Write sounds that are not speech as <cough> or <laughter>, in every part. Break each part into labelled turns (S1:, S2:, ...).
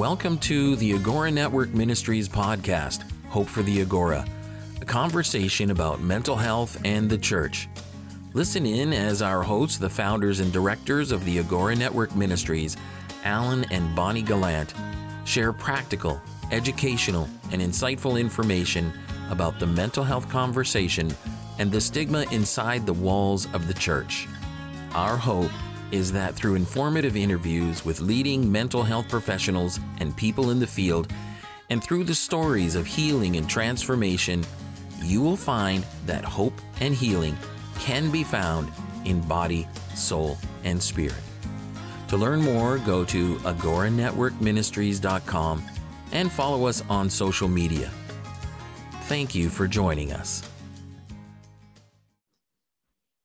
S1: Welcome to the Agora Network Ministries podcast, Hope for the Agora, a conversation about mental health and the church. Listen in as our hosts, the founders and directors of the Agora Network Ministries, Alan and Bonnie Gallant, share practical, educational, and insightful information about the mental health conversation and the stigma inside the walls of the church. Our hope is that through informative interviews with leading mental health professionals and people in the field, and through the stories of healing and transformation, you will find that hope and healing can be found in body, soul, and spirit. To learn more, go to agoranetworkministries.com and follow us on social media. Thank you for joining us.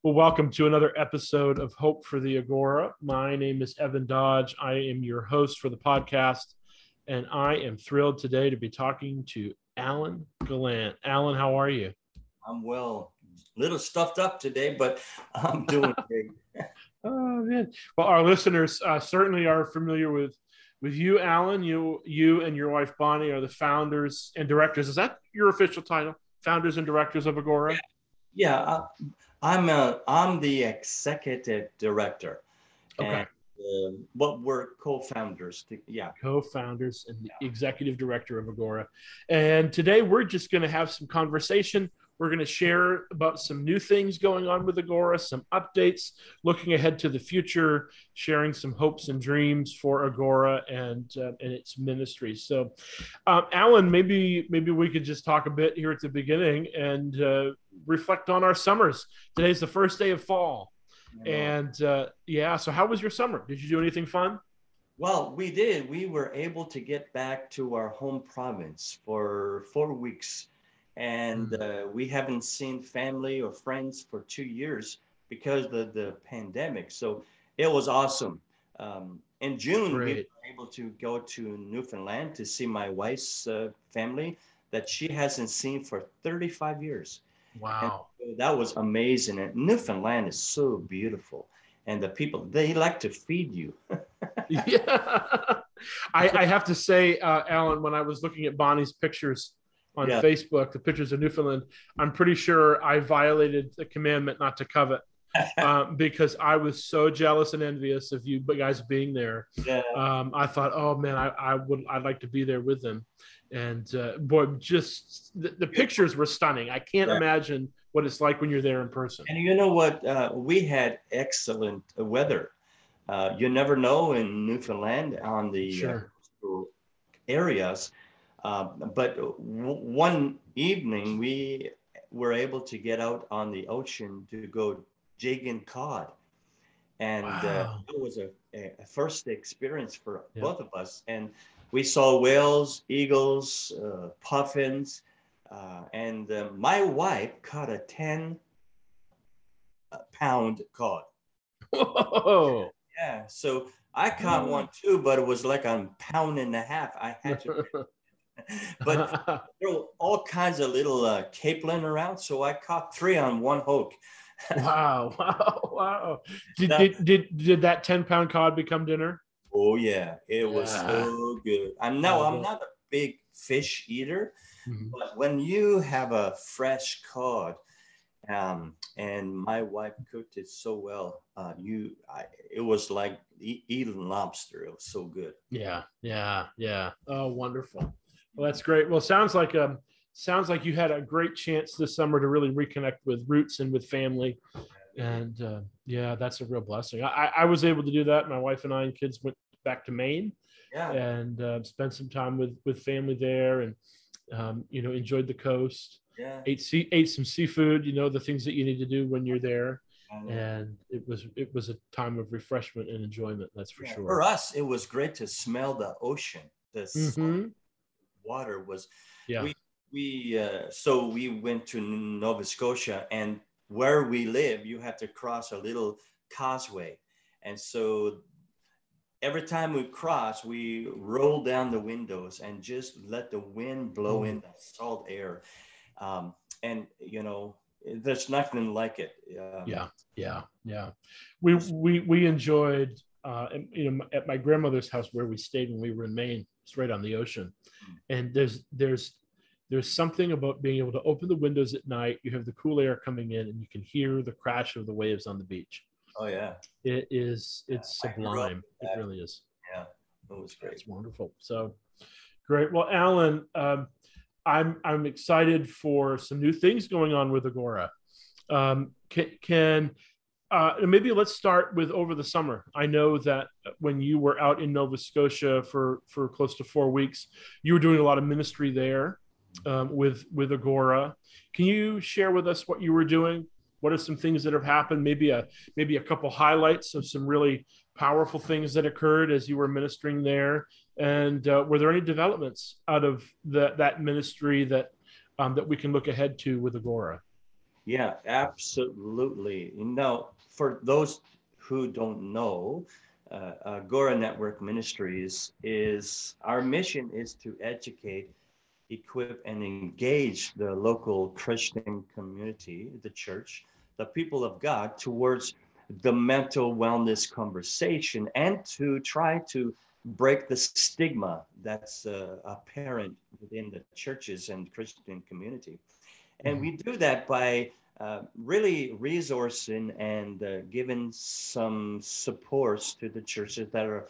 S2: Well, welcome to another episode of Hope for the Agora. My name is Evan Dodge. I am your host for the podcast, and I am thrilled today to be talking to Alan Gallant. Alan, how are you?
S3: I'm well, a little stuffed up today, but I'm doing <laughs> great.
S2: oh man! Well, our listeners uh, certainly are familiar with with you, Alan. You you and your wife Bonnie are the founders and directors. Is that your official title? Founders and directors of Agora.
S3: Yeah. yeah uh, I'm a, I'm the executive director.
S2: Okay.
S3: And, uh, but we're co-founders. To, yeah.
S2: Co-founders and the executive director of Agora. And today we're just going to have some conversation we're going to share about some new things going on with Agora, some updates, looking ahead to the future, sharing some hopes and dreams for Agora and uh, and its ministry. So, um, Alan, maybe maybe we could just talk a bit here at the beginning and uh, reflect on our summers. Today's the first day of fall, and uh, yeah. So, how was your summer? Did you do anything fun?
S3: Well, we did. We were able to get back to our home province for four weeks and mm-hmm. uh, we haven't seen family or friends for two years because of the pandemic. So it was awesome. Um, in June, Great. we were able to go to Newfoundland to see my wife's uh, family that she hasn't seen for 35 years.
S2: Wow.
S3: And that was amazing. And Newfoundland is so beautiful. And the people, they like to feed you. <laughs>
S2: yeah. <laughs> I, I, have to say, uh, Alan, when I was looking at Bonnie's pictures on yeah. Facebook, the pictures of Newfoundland, I'm pretty sure I violated the commandment not to covet. Um, because I was so jealous and envious of you guys being there. Yeah. Um, I thought, oh man, I, I, would, I'd like to be there with them. And uh, boy, just the, the, pictures were stunning. I can't yeah. imagine what it's like when you're there in person.
S3: And you know what? Uh, we had excellent weather. Uh, you never know in Newfoundland on the uh,
S2: sure.
S3: areas uh, but one evening, we were able to get out on the ocean to go jigging cod. And uh, wow. uh, it was a, a, first experience for yeah. both of us. And we saw whales, eagles, uh, puffins. Uh, and my wife caught a 10 pound cod.
S2: Whoa.
S3: Yeah. So I caught one too, but it was like a pound and a half. I had to <laughs> but <laughs> there were all kinds of little uh, capelin around, so I caught three on one hook.
S2: Wow! <laughs> Wow! Wow! Did, now, did did did that ten pound cod become dinner?
S3: Oh yeah, it was yeah. so good. I'm no, I'm not a big fish eater, mm-hmm. but when you have a fresh cod, um, and my wife cooked it so well. Uh, you, I, it was like eating lobster. It was so good.
S2: Yeah, yeah, yeah. Oh, wonderful. Well, that's great. Well, sounds like um sounds like you had a great chance this summer to really reconnect with roots and with family, and uh, yeah, that's a real blessing. I, I was able to do that. My wife and I and kids went back to Maine,
S3: yeah.
S2: and uh, spent some time with with family there, and um, you know enjoyed the coast.
S3: Yeah.
S2: Ate see, ate some seafood. You know the things that you need to do when you're there and it was it was a time of refreshment and enjoyment that's for yeah, sure
S3: for us it was great to smell the ocean the mm-hmm water was
S2: yeah
S3: we we uh, so we went to nova scotia and where we live you have to cross a little causeway. And so every time we cross we roll down the windows and just let the wind blow mm. in the salt air. Um, and you know there's nothing like it
S2: um, yeah yeah yeah. We we we enjoyed uh, you know, at my grandmother's house where we stayed when we were in Maine, it's right on the ocean, and there's there's there's something about being able to open the windows at night. You have the cool air coming in, and you can hear the crash of the waves on the beach.
S3: Oh yeah,
S2: It is it's
S3: up
S2: sublime. It really is.
S3: yeah, it was great.
S2: It's wonderful. So great. Well, Alan, um, I'm I'm excited for some new things going on with Agora. Um, can, can uh, maybe let's start with over the summer. I know that when you were out in Nova Scotia for for close to four weeks, you were doing a lot of ministry there um, with with Agora. Can you share with us what you were doing? What are some things that have happened? Maybe a maybe a couple highlights of some really powerful things that occurred as you were ministering there. And uh, were there any developments out of the, that ministry that um, that we can look ahead to with Agora?
S3: Yeah, absolutely. You know, for those who don't know, uh, Agora Network Ministries is our mission is to educate, equip, and engage the local Christian community, the church, the people of God towards the mental wellness conversation and to try to break the stigma that's uh, apparent within the churches and Christian community. And we do that by uh, really resourcing and uh, giving some supports to the churches that are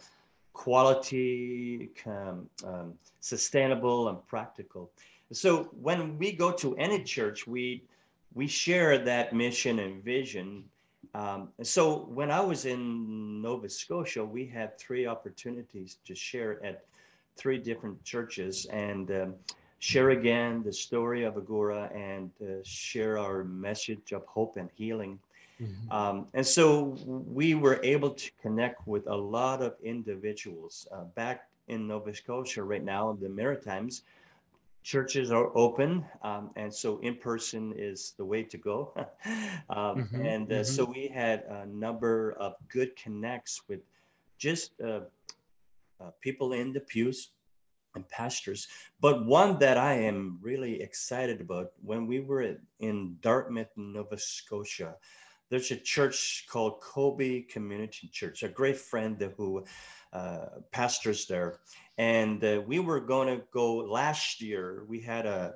S3: quality, um, um, sustainable, and practical. So when we go to any church, we we share that mission and vision. Um, so when I was in Nova Scotia, we had three opportunities to share at three different churches and um, share again the story of Agora and uh, share our message of hope and healing. Um, and so we were able to connect with a lot of individuals uh, back in Nova Scotia right now, the Maritimes. Churches are open, um, and so in person is the way to go. <laughs> um,
S2: Mhm,
S3: and uh,
S2: mhm.
S3: so we had a number of good connects with just uh, uh, people in the pews and pastors. But one that I am really excited about when we were in Dartmouth, Nova Scotia, there's a church called Kobe Community Church, a great friend who uh, pastors there. And uh, we were going to go last year. We had a,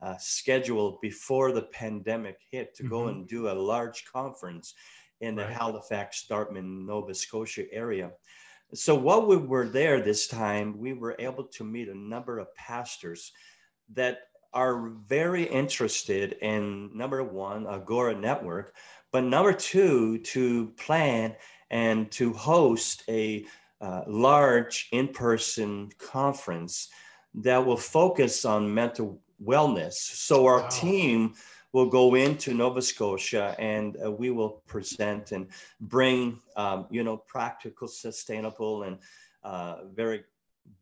S3: a schedule before the pandemic hit to go
S2: Mhm.
S3: and do a large conference in the
S2: Right.
S3: Halifax, Dartmouth, Nova Scotia area. So while we were there this time, we were able to meet a number of pastors that are very interested in number one, Agora Network, but number two, to plan and to host a uh, large in-person conference that will focus on mental wellness. So our
S2: Wow.
S3: team will go into Nova Scotia and uh, we will present and bring, um, you know, practical, sustainable, and uh, very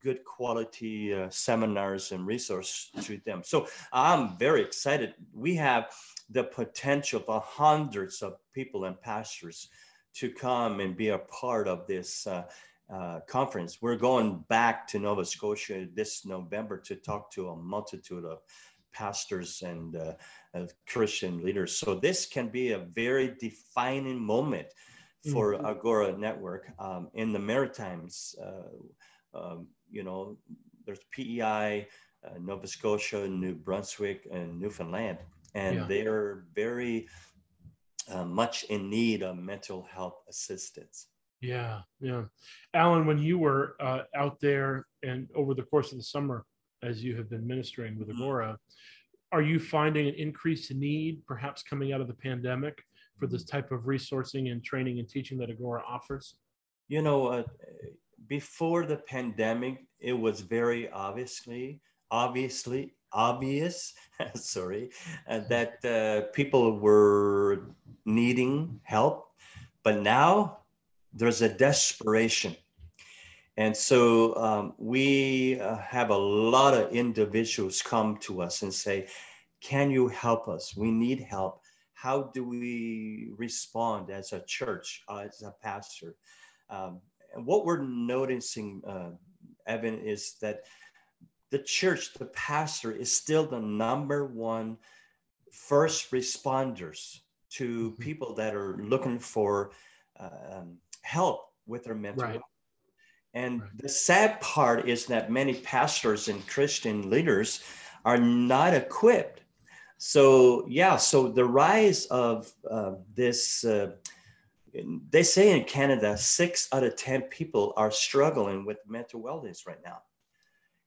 S3: good quality uh, seminars and resource to them. So I'm very excited. We have the potential for hundreds of people and pastors to come and be a part of this uh, uh, conference. We're going back to Nova Scotia this November to talk to a multitude of pastors and uh, Christian leaders. So this can be a very defining moment for
S2: Mhm.
S3: Agora Network um, in the Maritimes. Uh, um, you know, there's PEI, uh, Nova Scotia, New Brunswick, and Newfoundland, and
S2: Yeah.
S3: they are very uh, much in need of mental health assistance.
S2: Yeah, yeah. Alan, when you were uh, out there and over the course of the summer, as you have been ministering with
S3: Mhm.
S2: Agora, are you finding an increased need, perhaps coming out of the pandemic, for this type of resourcing and training and teaching that Agora offers?
S3: You know, uh, before the pandemic, it was very obviously, obviously, obvious, <laughs> sorry, uh, that uh, people were needing help. But now there's a desperation. And so um, we uh, have a lot of individuals come to us and say, Can you help us? We need help. How do we respond as a church, uh, as a pastor? Um, and what we're noticing, uh, Evan, is that the church, the pastor, is still the number one first responders to
S2: Mhm.
S3: people that are looking for um, help with their mental
S2: Right.
S3: health. And
S2: Right.
S3: the sad part is that many pastors and Christian leaders are not equipped. So, yeah, so the rise of uh, this, uh, they say in Canada, six out of 10 people are struggling with mental wellness right now.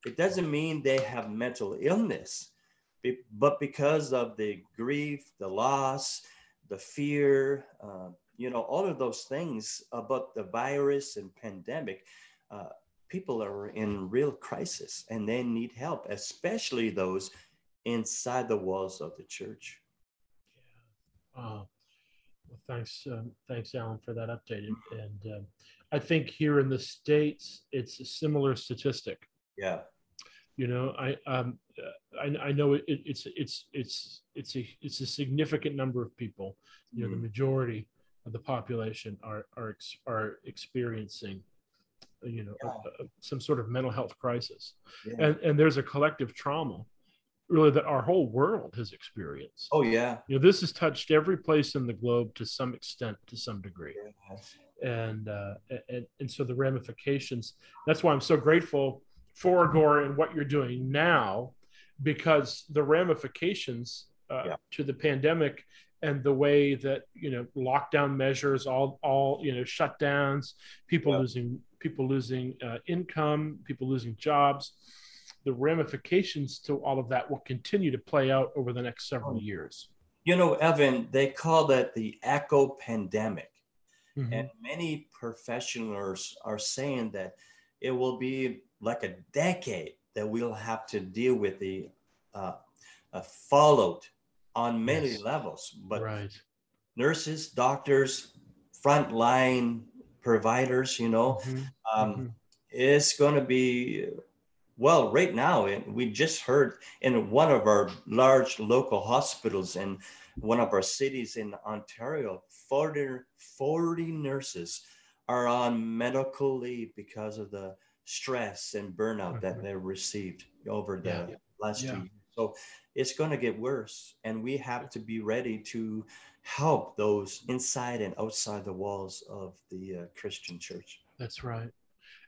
S3: It doesn't mean they have mental illness, but because of the grief, the loss, the fear, uh, you know, all of those things about the virus and pandemic, uh, people are in real crisis and they need help, especially those inside the walls of the church.
S2: Uh, well, thanks, um, thanks, Alan, for that update. And, and um, I think here in the states, it's a similar statistic.
S3: Yeah.
S2: You know, I um, I, I know it, it's it's it's it's a it's a significant number of people. You know, the
S3: Mhm.
S2: majority of the population are are ex- are experiencing, you know,
S3: Yeah.
S2: a- some sort of mental health crisis,
S3: Yeah.
S2: and and there's a collective trauma, really that our whole world has experienced.
S3: oh, yeah.
S2: You know, this has touched every place in the globe to some extent, to some degree
S3: Yes.
S2: and uh, and and so the ramifications. That's why I'm so grateful for Agora and what you're doing now, because the ramifications uh,
S3: Yeah.
S2: to the pandemic and the way that you know lockdown measures, all all you know shutdowns, people
S3: Yeah.
S2: losing people losing uh, income, people losing jobs. The ramifications to all of that will continue to play out over the next several
S3: Oh.
S2: years.
S3: You know, Evan, they call that the echo pandemic.
S2: Mhm.
S3: And many professionals are saying that it will be like a decade that we'll have to deal with the uh, uh, fallout on many
S2: Yes.
S3: levels. But
S2: right.
S3: nurses, doctors, frontline providers, you know,
S2: Mhm.
S3: um,
S2: Mhm.
S3: it's going to be well right now and we just heard in one of our large local hospitals in one of our cities in ontario 40, 40 nurses are on medical leave because of the stress and burnout that
S2: Mhm.
S3: they received over the
S2: Yeah.
S3: last
S2: Yeah.
S3: two years so it's going to get worse and we have to be ready to help those inside and outside the walls of the uh, christian church
S2: That's right.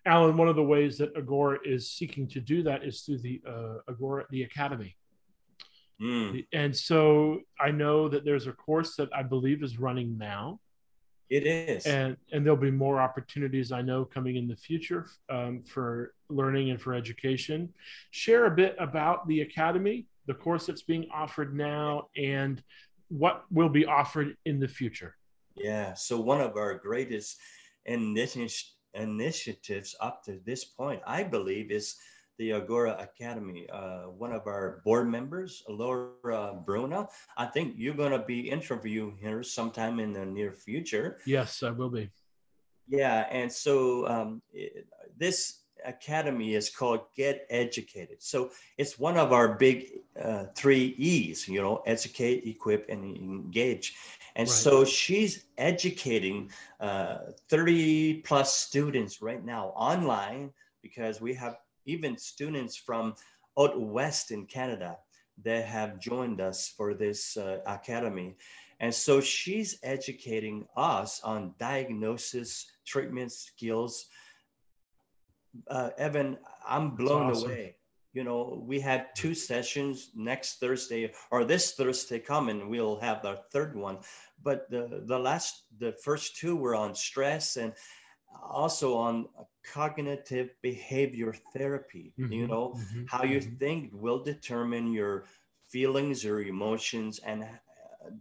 S2: Alan, one of the ways that Agora is seeking to do that is through the uh, Agora, the Academy.
S3: Mm,
S2: And so I know that there's a course that I believe is running now,
S3: it is
S2: and, and there'll be more opportunities I know coming in the future um, for learning and for education. Share a bit about the Academy, the course that's being offered now, and what will be offered in the future.
S3: Yeah. So one of our greatest initi- initiatives up to this point, I believe, is the Agora Academy. Uh, one of our board members, Laura Bruno, I think you're going to be interviewing her sometime in the near future.
S2: Yes, I will be.
S3: Yeah. And so um, it- this academy is called Get Educated. So it's one of our big uh, three E's, you know, educate, equip, and engage. And
S2: Right.
S3: so she's educating uh, 30 plus students right now online because we have even students from out west in Canada that have joined us for this uh, academy. And so she's educating us on diagnosis, treatment skills. Uh, Evan, I'm blown
S2: awesome.
S3: away. You know, we had two sessions next Thursday, or this Thursday coming, we'll have our third one. But the, the last, the first two were on stress and also on cognitive behavior therapy. You
S2: Mhm,
S3: know,
S2: mhm,
S3: how you
S2: mhm.
S3: think will determine your feelings or emotions and uh,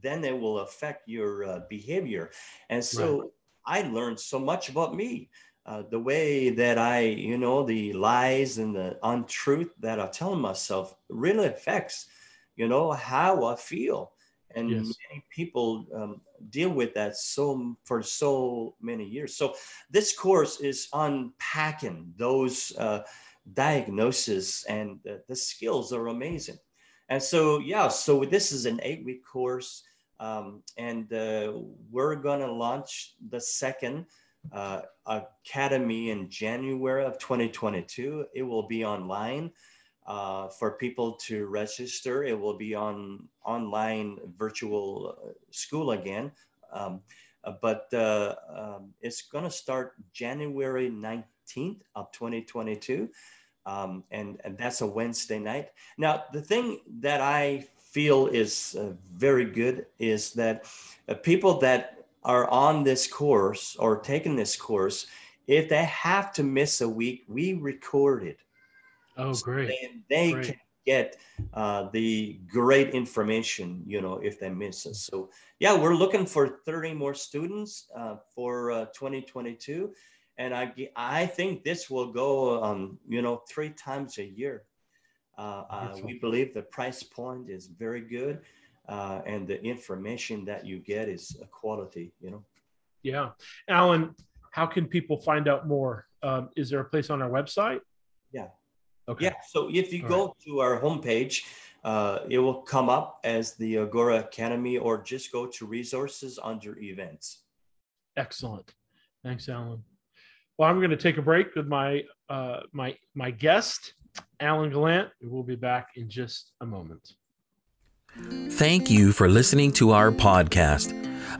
S3: then it will affect your uh, behavior and so i learned so much about me uh, the way that i you know the lies and the untruth that i tell myself really affects you know how i feel and
S2: Yes.
S3: many people um, deal with that so for so many years so this course is unpacking those uh, diagnosis and the, the skills are amazing. And so, yeah, so this is an eight week course. Um, and uh, we're going to launch the second uh, academy in January of 2022. It will be online uh, for people to register. It will be on online virtual uh, school again. Um, uh, but uh, um, it's going to start January 19th of 2022. Um, and, and that's a Wednesday night. Now, the thing that I feel is uh, very good is that uh, people that are on this course or taking this course, if they have to miss a week, we record it.
S2: Oh, great.
S3: So they
S2: great.
S3: can get uh, the great information, you know, if they miss us. So yeah, we're looking for 30 more students uh, for uh, 2022. And I, I think this will go, um, you know, three times a year. Uh, uh, we believe the price point is very good. Uh, and the information that you get is a quality, you know.
S2: Yeah. Alan, how can people find out more? Um, is there a place on our website?
S3: Yeah.
S2: Okay.
S3: Yeah. So if you
S2: All
S3: go
S2: right.
S3: to our homepage, uh, it will come up as the Agora Academy, or just go to resources under events.
S2: Excellent. Thanks, Alan. Well, I'm going to take a break with my uh, my my guest, Alan Gallant. We'll be back in just a moment.
S1: Thank you for listening to our podcast.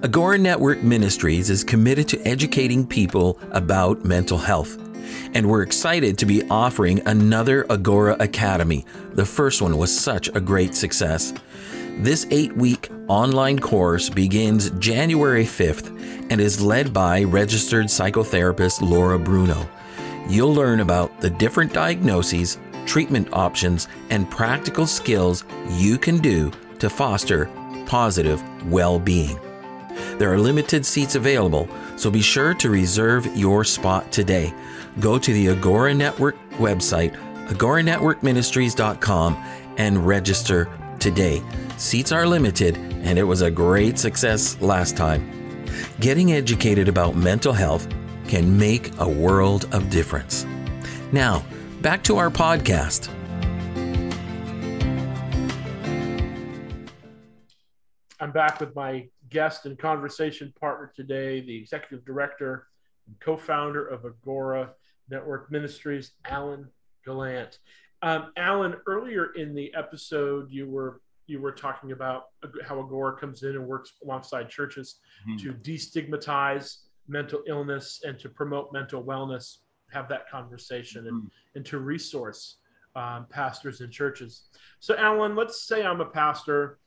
S1: Agora Network Ministries is committed to educating people about mental health. And we're excited to be offering another Agora Academy. The first one was such a great success. This eight week online course begins January 5th and is led by registered psychotherapist Laura Bruno. You'll learn about the different diagnoses, treatment options, and practical skills you can do to foster positive well being. There are limited seats available, so be sure to reserve your spot today. Go to the Agora Network website, agoranetworkministries.com, and register today. Seats are limited, and it was a great success last time. Getting educated about mental health can make a world of difference. Now, back to our podcast.
S2: I'm back with my guest and conversation partner today, the executive director and co-founder of Agora Network Ministries, Alan Gallant. Um, Alan, earlier in the episode, you were you were talking about how Agora comes in and works alongside churches
S3: Mhm.
S2: to destigmatize mental illness and to promote mental wellness. Have that conversation and, and to resource um, pastors and churches. So, Alan, let's say I'm a pastor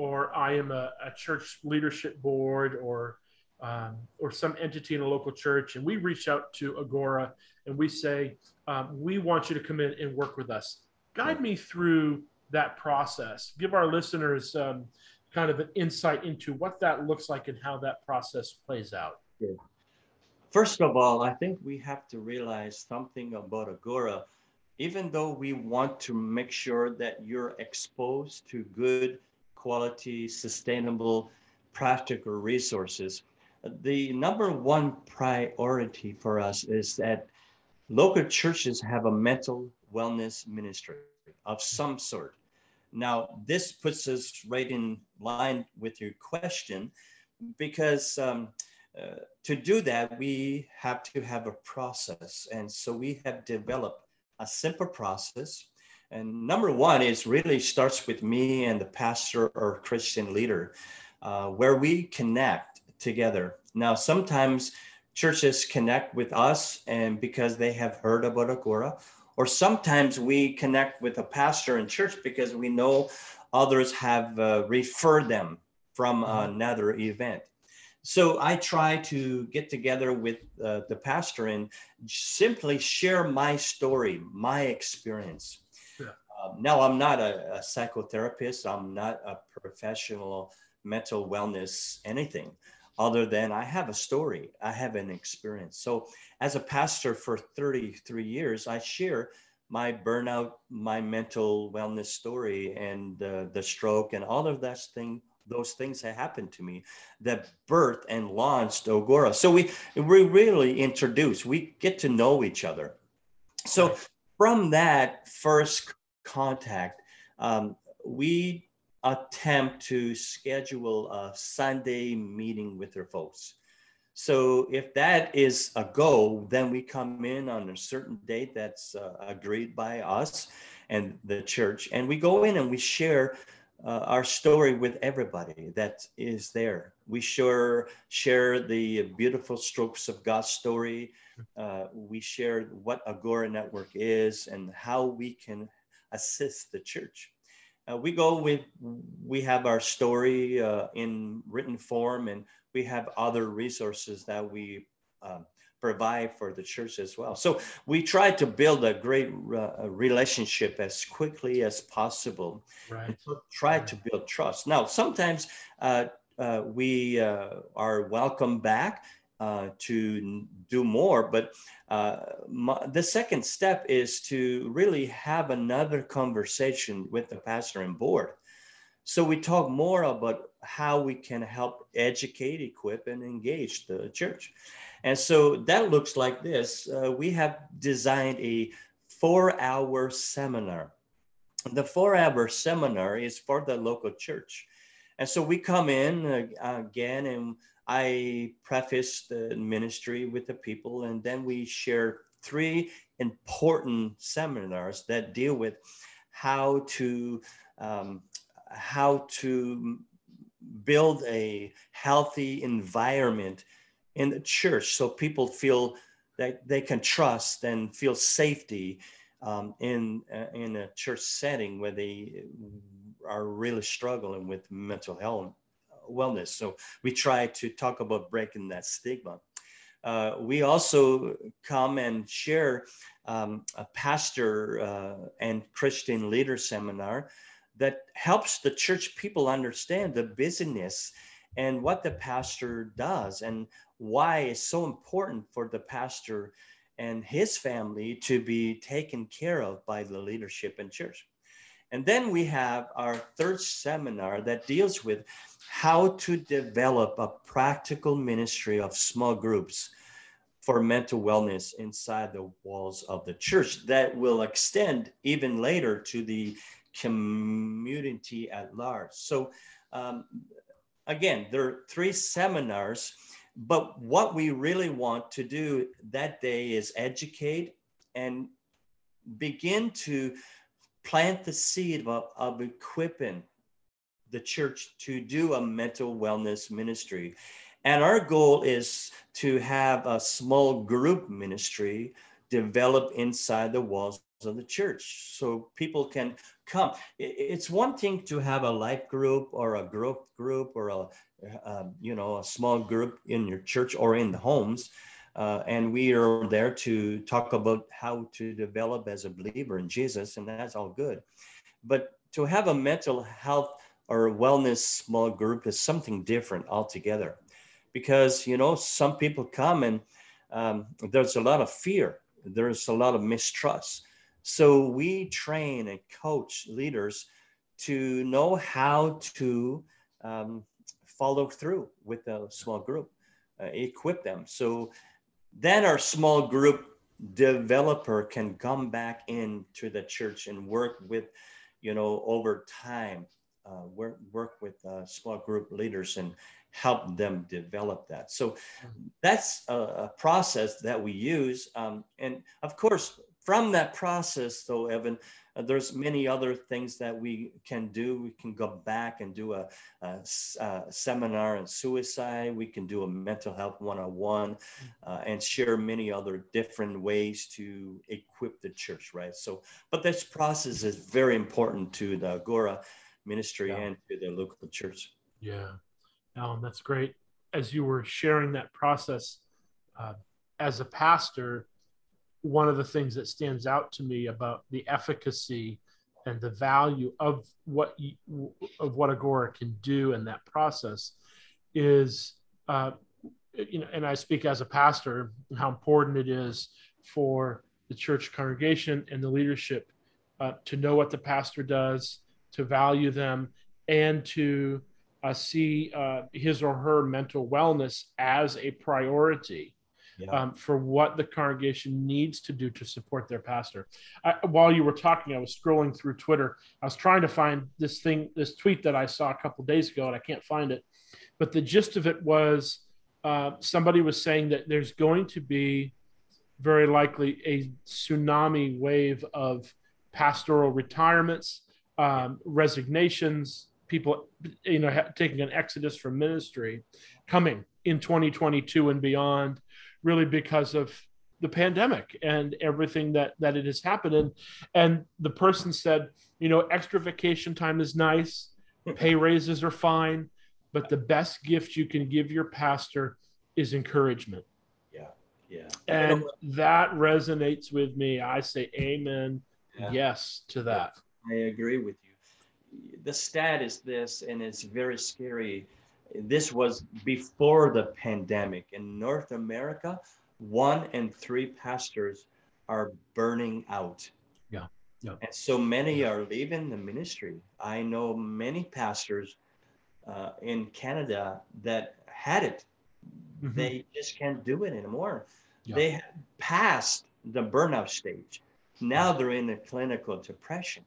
S2: or I am a, a church leadership board or um, or some entity in a local church, and we reach out to Agora and we say, um, we want you to come in and work with us. Guide me through that process. Give our listeners um, kind of an insight into what that looks like and how that process plays out.
S3: First of all, I think we have to realize something about Agora. Even though we want to make sure that you're exposed to good quality, sustainable, practical resources, the number one priority for us is that local churches have a mental wellness ministry of some sort. Now, this puts us right in line with your question because um, uh, to do that, we have to have a process. And so we have developed a simple process. And number one is really starts with me and the pastor or Christian leader, uh, where we connect together. Now, sometimes churches connect with us and because they have heard about Agora, or sometimes we connect with a pastor in church because we know others have uh, referred them from another event. So I try to get together with uh, the pastor and simply share my story, my experience. Um, now, I'm not a, a psychotherapist, I'm not a professional mental wellness anything other than I have a story, I have an experience. So, as a pastor for 33 years, I share my burnout, my mental wellness story, and uh, the stroke, and all of that thing. Those things that happened to me that birthed and launched Agora. So we we really introduce, we get to know each other. So from that first contact, um, we attempt to schedule a Sunday meeting with their folks. So if that is a go, then we come in on a certain date that's uh, agreed by us and the church, and we go in and we share uh, our story with everybody that is there. We sure share the beautiful strokes of God's story. Uh, we share what Agora Network is and how we can assist the church. Uh, we go with, we have our story uh, in written form, and we have other resources that we um, provide for the church as well. So we try to build a great uh, relationship as quickly as possible.
S2: Right.
S3: So try to build trust. Now, sometimes uh, uh, we uh, are welcome back uh, to do more, but uh, my, the second step is to really have another conversation with the pastor and board. So we talk more about how we can help educate, equip, and engage the church. And so that looks like this. Uh, we have designed a four hour seminar. The four hour seminar is for the local church. And so we come in uh, again and I preface the ministry with the people, and then we share three important seminars that deal with how to um, how to build a healthy environment in the church so people feel that they can trust and feel safety um, in uh, in a church setting where they are really struggling with mental health wellness so we try to talk about breaking that stigma uh, we also come and share um, a pastor uh, and christian leader seminar that helps the church people understand the busyness and what the pastor does and why it's so important for the pastor and his family to be taken care of by the leadership in church. And then we have our third seminar that deals with how to develop a practical ministry of small groups for mental wellness inside the walls of the church that will extend even later to the community at large. So, um, again, there are three seminars but what we really want to do that day is educate and begin to plant the seed of, of equipping the church to do a mental wellness ministry. And our goal is to have a small group ministry develop inside the walls of the church so people can come. It's one thing to have a life group or a growth group or a um, you know, a small group in your church or in the homes. Uh, and we are there to talk about how to develop as a believer in Jesus, and that's all good. But to have a mental health or wellness small group is something different altogether, because you know some people come and um, there's a lot of fear, there's a lot of mistrust. So we train and coach leaders to know how to um, follow through with a small group, uh, equip them. So then our small group developer can come back into the church and work with, you know, over time, uh, work, work with uh, small group leaders and help them develop that. So that's a, a process that we use. Um, and of course, from that process, though, Evan, uh, there's many other things that we can do. We can go back and do a, a, a seminar on suicide. We can do a mental health one-on-one uh, and share many other different ways to equip the church, right? So, but this process is very important to the Agora ministry yeah. and to the local church.
S2: Yeah, Alan, that's great. As you were sharing that process, uh, as a pastor, one of the things that stands out to me about the efficacy and the value of what you, of what Agora can do in that process is, uh, you know, and I speak as a pastor, how important it is for the church congregation and the leadership uh, to know what the pastor does, to value them, and to uh, see uh, his or her mental wellness as a priority yeah. um, for what the congregation needs to do to support their pastor. I, while you were talking, I was scrolling through Twitter. I was trying to find this thing, this tweet that I saw a couple days ago, and I can't find it. But the gist of it was uh, somebody was saying that there's going to be very likely a tsunami wave of pastoral retirements, um, resignations, people, you know, taking an exodus from ministry coming in 2022 and beyond, really because of the pandemic and everything that that it has happened. And and the person said, you know, extra vacation time is nice, pay raises are fine, but the best gift you can give your pastor is encouragement.
S3: Yeah. Yeah.
S2: And that resonates with me. I say amen.
S3: Yeah.
S2: Yes to that.
S3: I agree with you. The stat is this, and it's very scary. This was before the pandemic. In North America, one in three pastors are burning out.
S2: Yeah, yeah.
S3: And so many are leaving the ministry. I know many pastors uh, in Canada that had it.
S2: Mhm.
S3: They just can't do it anymore.
S2: Yeah.
S3: They have passed the burnout stage. Now they're in a clinical depression.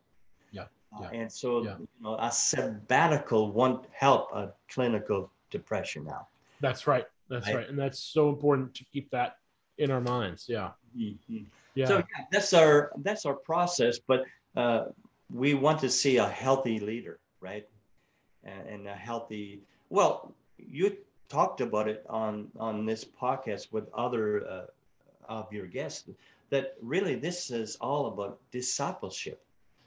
S2: Yeah,
S3: and so,
S2: yeah.
S3: you know, a sabbatical won't help a clinical depression now.
S2: That's right. That's
S3: I-
S2: right. And that's so important to keep that in our minds. Yeah. Yeah.
S3: So yeah, that's our that's our process, but uh, we want to see a healthy leader, right? And, and a healthy. Well, you talked about it on on this podcast with other uh, of your guests that really this is all about discipleship.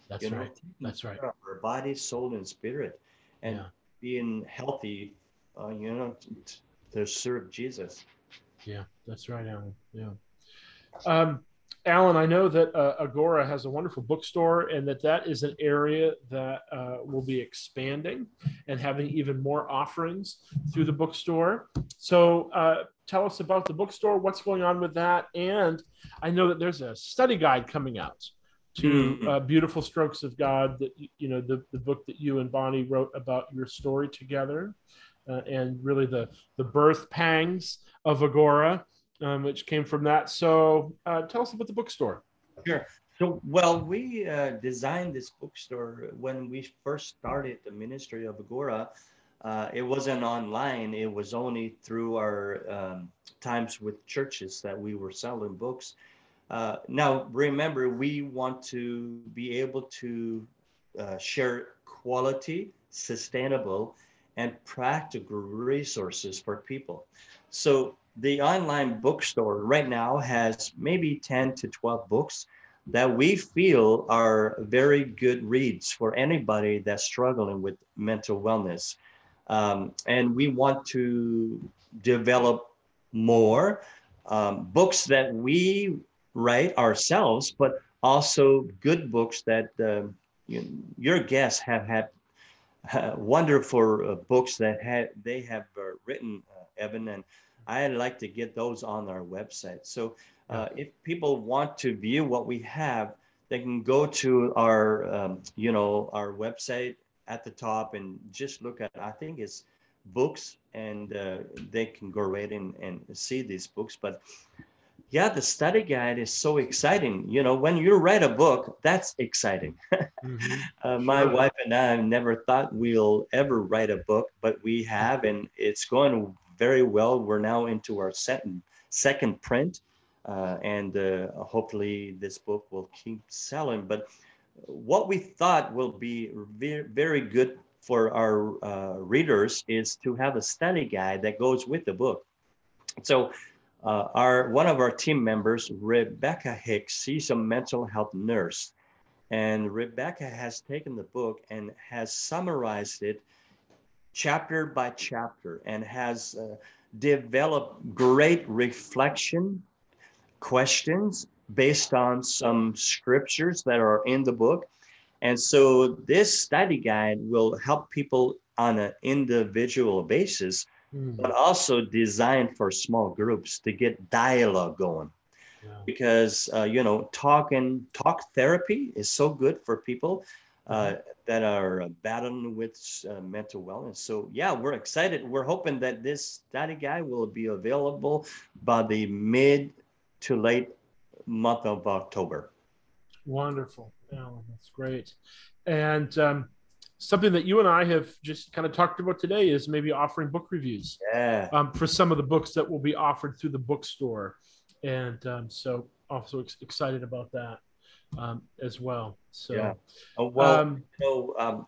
S2: That's
S3: you know,
S2: right. That's right.
S3: our body, soul, and spirit, and
S2: Yeah.
S3: being healthy. Uh, you know, t- to serve Jesus.
S2: Yeah. That's right, Alan. Yeah. Um, Alan, I know that uh, Agora has a wonderful bookstore and that that is an area that uh, will be expanding and having even more offerings through the bookstore. So uh, tell us about the bookstore, what's going on with that. And I know that there's a study guide coming out to
S3: Mhm.
S2: uh, Beautiful Strokes of God, that, you know, the, the book that you and Bonnie wrote about your story together. Uh, and really the the birth pangs of Agora, um, which came from that. So uh, tell us about the bookstore. Sure.
S3: So, well, we uh, designed this bookstore when we first started the ministry of Agora. Uh, it wasn't online, it was only through our um, times with churches that we were selling books. Uh, now, remember, we want to be able to uh, share quality, sustainable, and practical resources for people. So, the online bookstore right now has maybe 10 to 12 books that we feel are very good reads for anybody that's struggling with mental wellness. Um, and we want to develop more um, books that we write ourselves, but also good books that uh, you, your guests have had uh, wonderful uh, books that had they have uh, written, uh, Evan, and I'd like to get those on our website. So uh, if people want to view what we have, they can go to our, um, you know, our website at the top and just look at. I think it's books, and uh, they can go right in and see these books. But yeah, the study guide is so exciting. You know, when you write a book, that's exciting. <laughs>
S2: Mhm.
S3: Uh, my
S2: Sure.
S3: wife and I never thought we'll ever write a book, but we have, and it's going very well. We're now into our second second print, uh, and uh, hopefully this book will keep selling. But what we thought will be very, very good for our uh, readers is to have a study guide that goes with the book. So. Uh, our one of our team members, Rebecca Hicks, she's a mental health nurse, and Rebecca has taken the book and has summarized it chapter by chapter and has uh, developed great reflection questions based on some scriptures that are in the book. And so this study guide will help people on an individual basis,
S2: Mm.
S3: but also designed for small groups to get dialogue going
S2: Yeah.
S3: because uh, you know talking talk therapy is so good for people uh, that are uh, battling with uh, mental wellness so yeah we're excited we're hoping that this study guide will be available by the mid to late month of october
S2: Wonderful, Alan. That's great. And um, something that you and I have just kind of talked about today is maybe offering book reviews
S3: yeah
S2: um, for some of the books that will be offered through the bookstore. And um, so, also ex- excited about that um, as well. So,
S3: Yeah. Oh, well
S2: um,
S3: you know, um,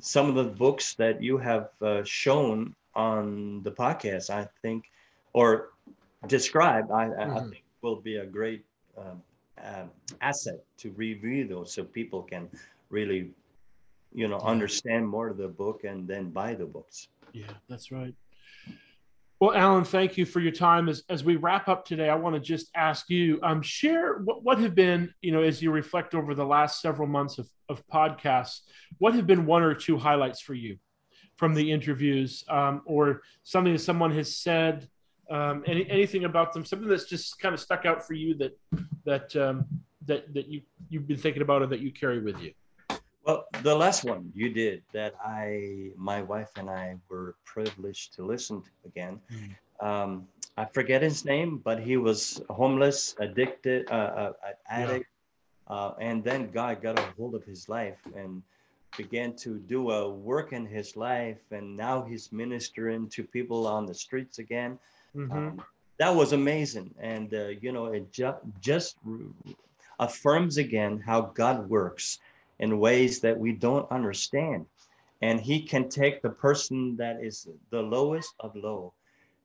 S3: some of the books that you have uh, shown on the podcast, I think, or described, I, mm-hmm. I think will be a great um, uh, asset to review those so people can really, you know, understand more of the book and then buy the books.
S2: Yeah, that's right. Well, Alan, thank you for your time. As, as we wrap up today, I want to just ask you, um, share what, what have been, you know, as you reflect over the last several months of, of podcasts, what have been one or two highlights for you from the interviews um, or something that someone has said, um, any, anything about them, something that's just kind of stuck out for you that, that, um, that, that you, you've been thinking about or that you carry with you?
S3: Well, the last one you did that I, my wife and I were privileged to listen to again. Mm. Um, I forget his name, but he was homeless, addicted, uh, uh, addict, yeah. uh, and then God got a hold of his life and began to do a work in his life, and now he's ministering to people on the streets again. Mm-hmm. Um, that was amazing, and uh, you know, it ju- just affirms again how God works in ways that we don't understand. And he can take the person that is the lowest of low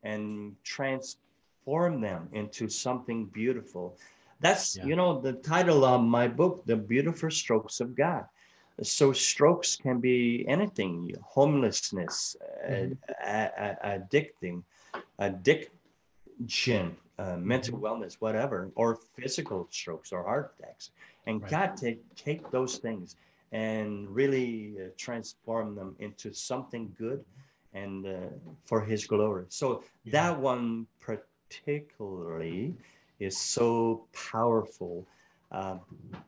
S3: and transform them into something beautiful. That's, yeah. you know, the title of my book, The Beautiful Strokes of God. So strokes can be anything, homelessness, mm-hmm. addicting, addiction, uh, mental wellness, whatever, or physical strokes or heart attacks. And right. God take take those things and really uh, transform them into something good and uh, for His glory. So yeah. that one particularly is so powerful. Uh,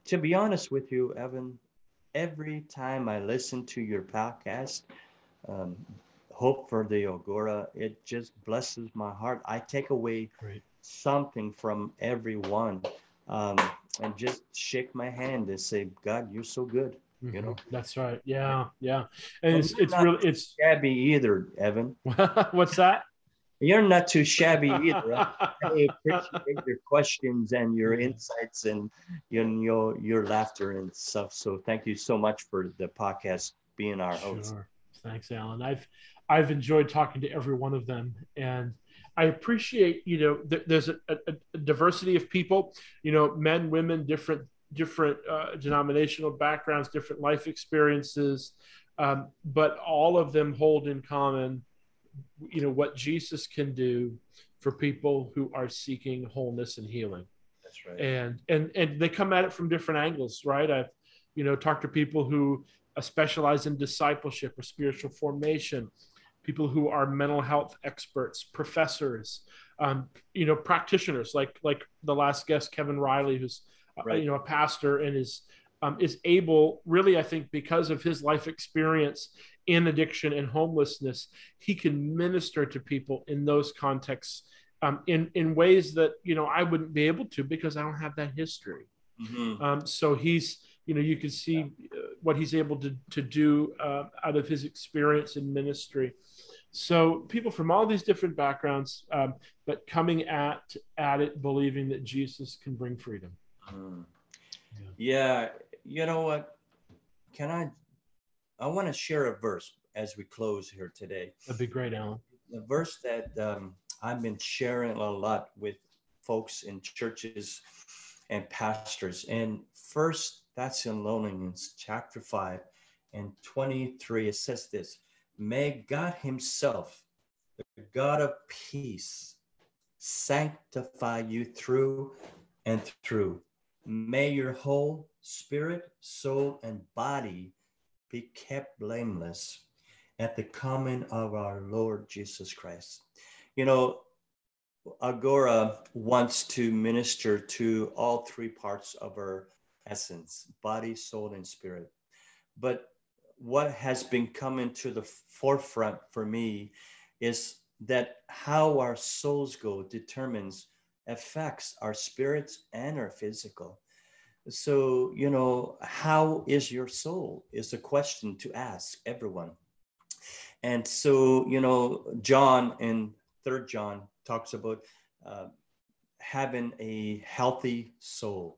S3: to be honest with you, Evan, every time I listen to your podcast, um, Hope for the Agora, it just blesses my heart. I take away Great. Something from everyone um, and just shake my hand and say, God, you're so good. Mm-hmm. You know,
S2: that's right. Yeah, yeah. And it's it's really it's
S3: shabby either, Evan. <laughs>
S2: What's that?
S3: You're not too shabby either. I <laughs> appreciate your questions and your insights and your your your laughter and stuff. So thank you so much for the podcast being our host.
S2: Thanks, Alan. I've I've enjoyed talking to every one of them, and I appreciate, you know, th- there's a, a, a, diversity of people, you know, men, women, different different uh, denominational backgrounds, different life experiences, um, but all of them hold in common, you know, what Jesus can do for people who are seeking wholeness and healing.
S3: That's right.
S2: And and and they come at it from different angles, right? I've, you know, talked to people who specialize in discipleship or spiritual formation people who are mental health experts, professors, um, you know, practitioners like like the last guest, Kevin Riley, who's uh, right. uh, you know a pastor and is um, is able really, I think, because of his life experience in addiction and homelessness, he can minister to people in those contexts um, in in ways that you know I wouldn't be able to because I don't have that history. Mm-hmm. Um, so he's you know you can see uh, what he's able to to do uh, out of his experience in ministry. So people from all these different backgrounds, um, but coming at at it believing that Jesus can bring freedom.
S3: Mm. Yeah. yeah, you know what? Can I? I want to share a verse as we close here today.
S2: That'd be great, Alan.
S3: The verse that um, I've been sharing a lot with folks in churches and pastors. And First Thessalonians chapter five and twenty-three, it says this May God Himself, the God of peace, sanctify you through and through. May your whole spirit, soul, and body be kept blameless at the coming of our Lord Jesus Christ. You know, Agora wants to minister to all three parts of our essence body, soul, and spirit. But what has been coming to the forefront for me is that how our souls go determines affects our spirits and our physical. So you know how is your soul is a question to ask everyone. And so you know john in third john talks about uh, having a healthy soul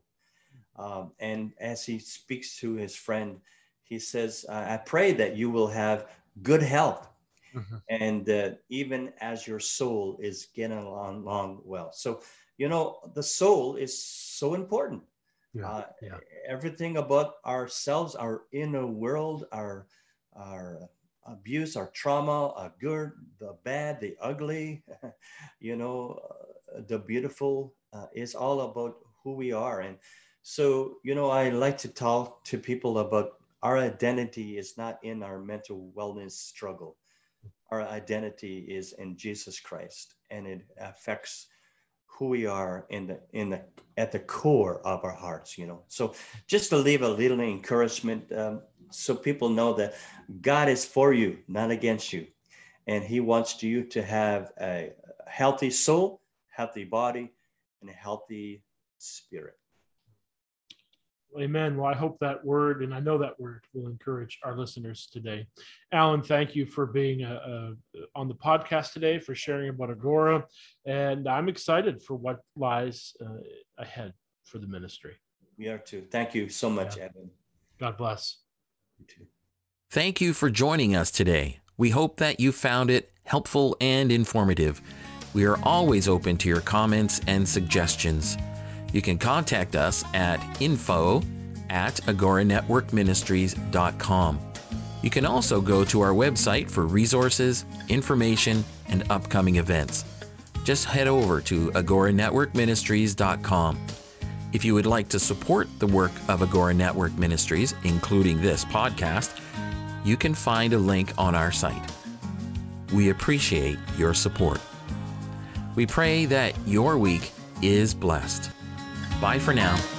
S3: um, and as he speaks to his friend he says, I pray that you will have good health. Mm-hmm. And that even as your soul is getting along, along well. So, you know, the soul is so important. Yeah, uh, yeah. Everything about ourselves, our inner world, our, our abuse, our trauma, our good, the bad, the ugly, <laughs> you know, uh, the beautiful uh, is all about who we are. And so, you know, I like to talk to people about our identity is not in our mental wellness struggle. Our identity is in Jesus Christ, and it affects who we are in the in the at the core of our hearts. You know, so just to leave a little encouragement, um, so people know that God is for you, not against you, and He wants you to have a healthy soul, healthy body, and a healthy spirit.
S2: Amen. Well, I hope that word, and I know that word will encourage our listeners today. Alan, thank you for being a, a, on the podcast today, for sharing about Agora, and I'm excited for what lies uh, ahead for the ministry.
S3: We are too. Thank you so much, yeah. Evan.
S2: God bless.
S1: You too. Thank you for joining us today. We hope that you found it helpful and informative. We are always open to your comments and suggestions. You can contact us at info at agoranetworkministries.com. You can also go to our website for resources, information, and upcoming events. Just head over to agoranetworkministries.com. If you would like to support the work of Agora Network Ministries, including this podcast, you can find a link on our site. We appreciate your support. We pray that your week is blessed. Bye for now.